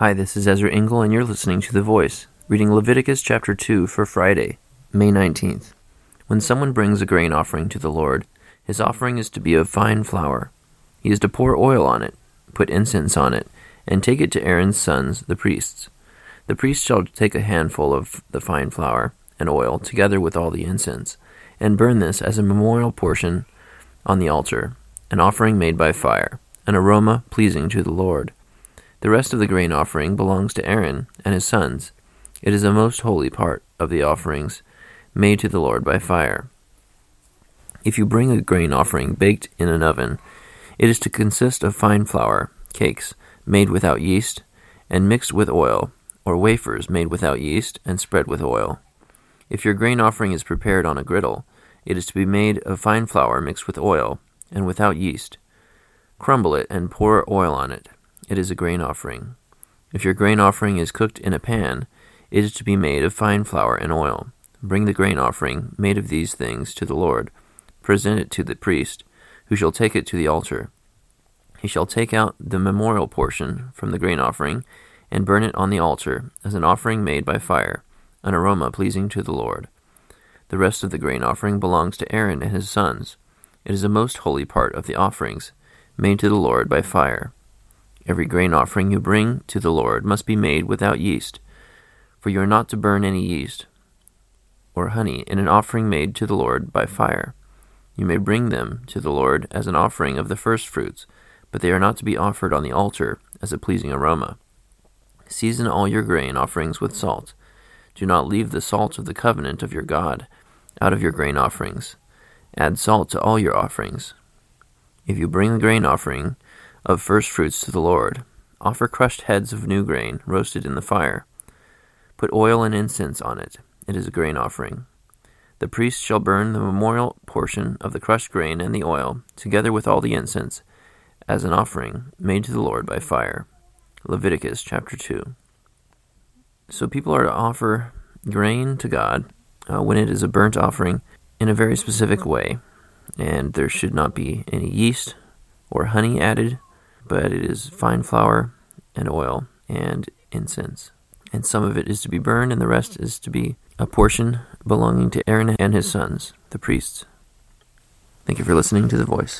Hi, this is Ezra Engel, and you're listening to The Voice, reading Leviticus chapter 2 for Friday, May 19th. When someone brings a grain offering to the Lord, his offering is to be of fine flour. He is to pour oil on it, put incense on it, and take it to Aaron's sons, the priests. The priest shall take a handful of the fine flour and oil, together with all the incense, and burn this as a memorial portion on the altar, an offering made by fire, an aroma pleasing to the Lord. The rest of the grain offering belongs to Aaron and his sons. It is a most holy part of the offerings made to the Lord by fire. If you bring a grain offering baked in an oven, it is to consist of fine flour, cakes made without yeast, and mixed with oil, or wafers made without yeast and spread with oil. If your grain offering is prepared on a griddle, it is to be made of fine flour mixed with oil, and without yeast. Crumble it and pour oil on it it is a grain offering. If your grain offering is cooked in a pan, it is to be made of fine flour and oil. Bring the grain offering made of these things to the Lord. Present it to the priest, who shall take it to the altar. He shall take out the memorial portion from the grain offering and burn it on the altar as an offering made by fire, an aroma pleasing to the Lord. The rest of the grain offering belongs to Aaron and his sons. It is a most holy part of the offerings made to the Lord by fire. Every grain offering you bring to the Lord must be made without yeast, for you are not to burn any yeast or honey in an offering made to the Lord by fire. You may bring them to the Lord as an offering of the first fruits, but they are not to be offered on the altar as a pleasing aroma. Season all your grain offerings with salt. Do not leave the salt of the covenant of your God out of your grain offerings. Add salt to all your offerings. If you bring the grain offering, of first fruits to the Lord. Offer crushed heads of new grain, roasted in the fire. Put oil and incense on it. It is a grain offering. The priest shall burn the memorial portion of the crushed grain and the oil, together with all the incense, as an offering made to the Lord by fire. Leviticus chapter 2. So people are to offer grain to God uh, when it is a burnt offering in a very specific way, and there should not be any yeast or honey added but it is fine flour and oil and incense. And some of it is to be burned, and the rest is to be a portion belonging to Aaron and his sons, the priests. Thank you for listening to The Voice.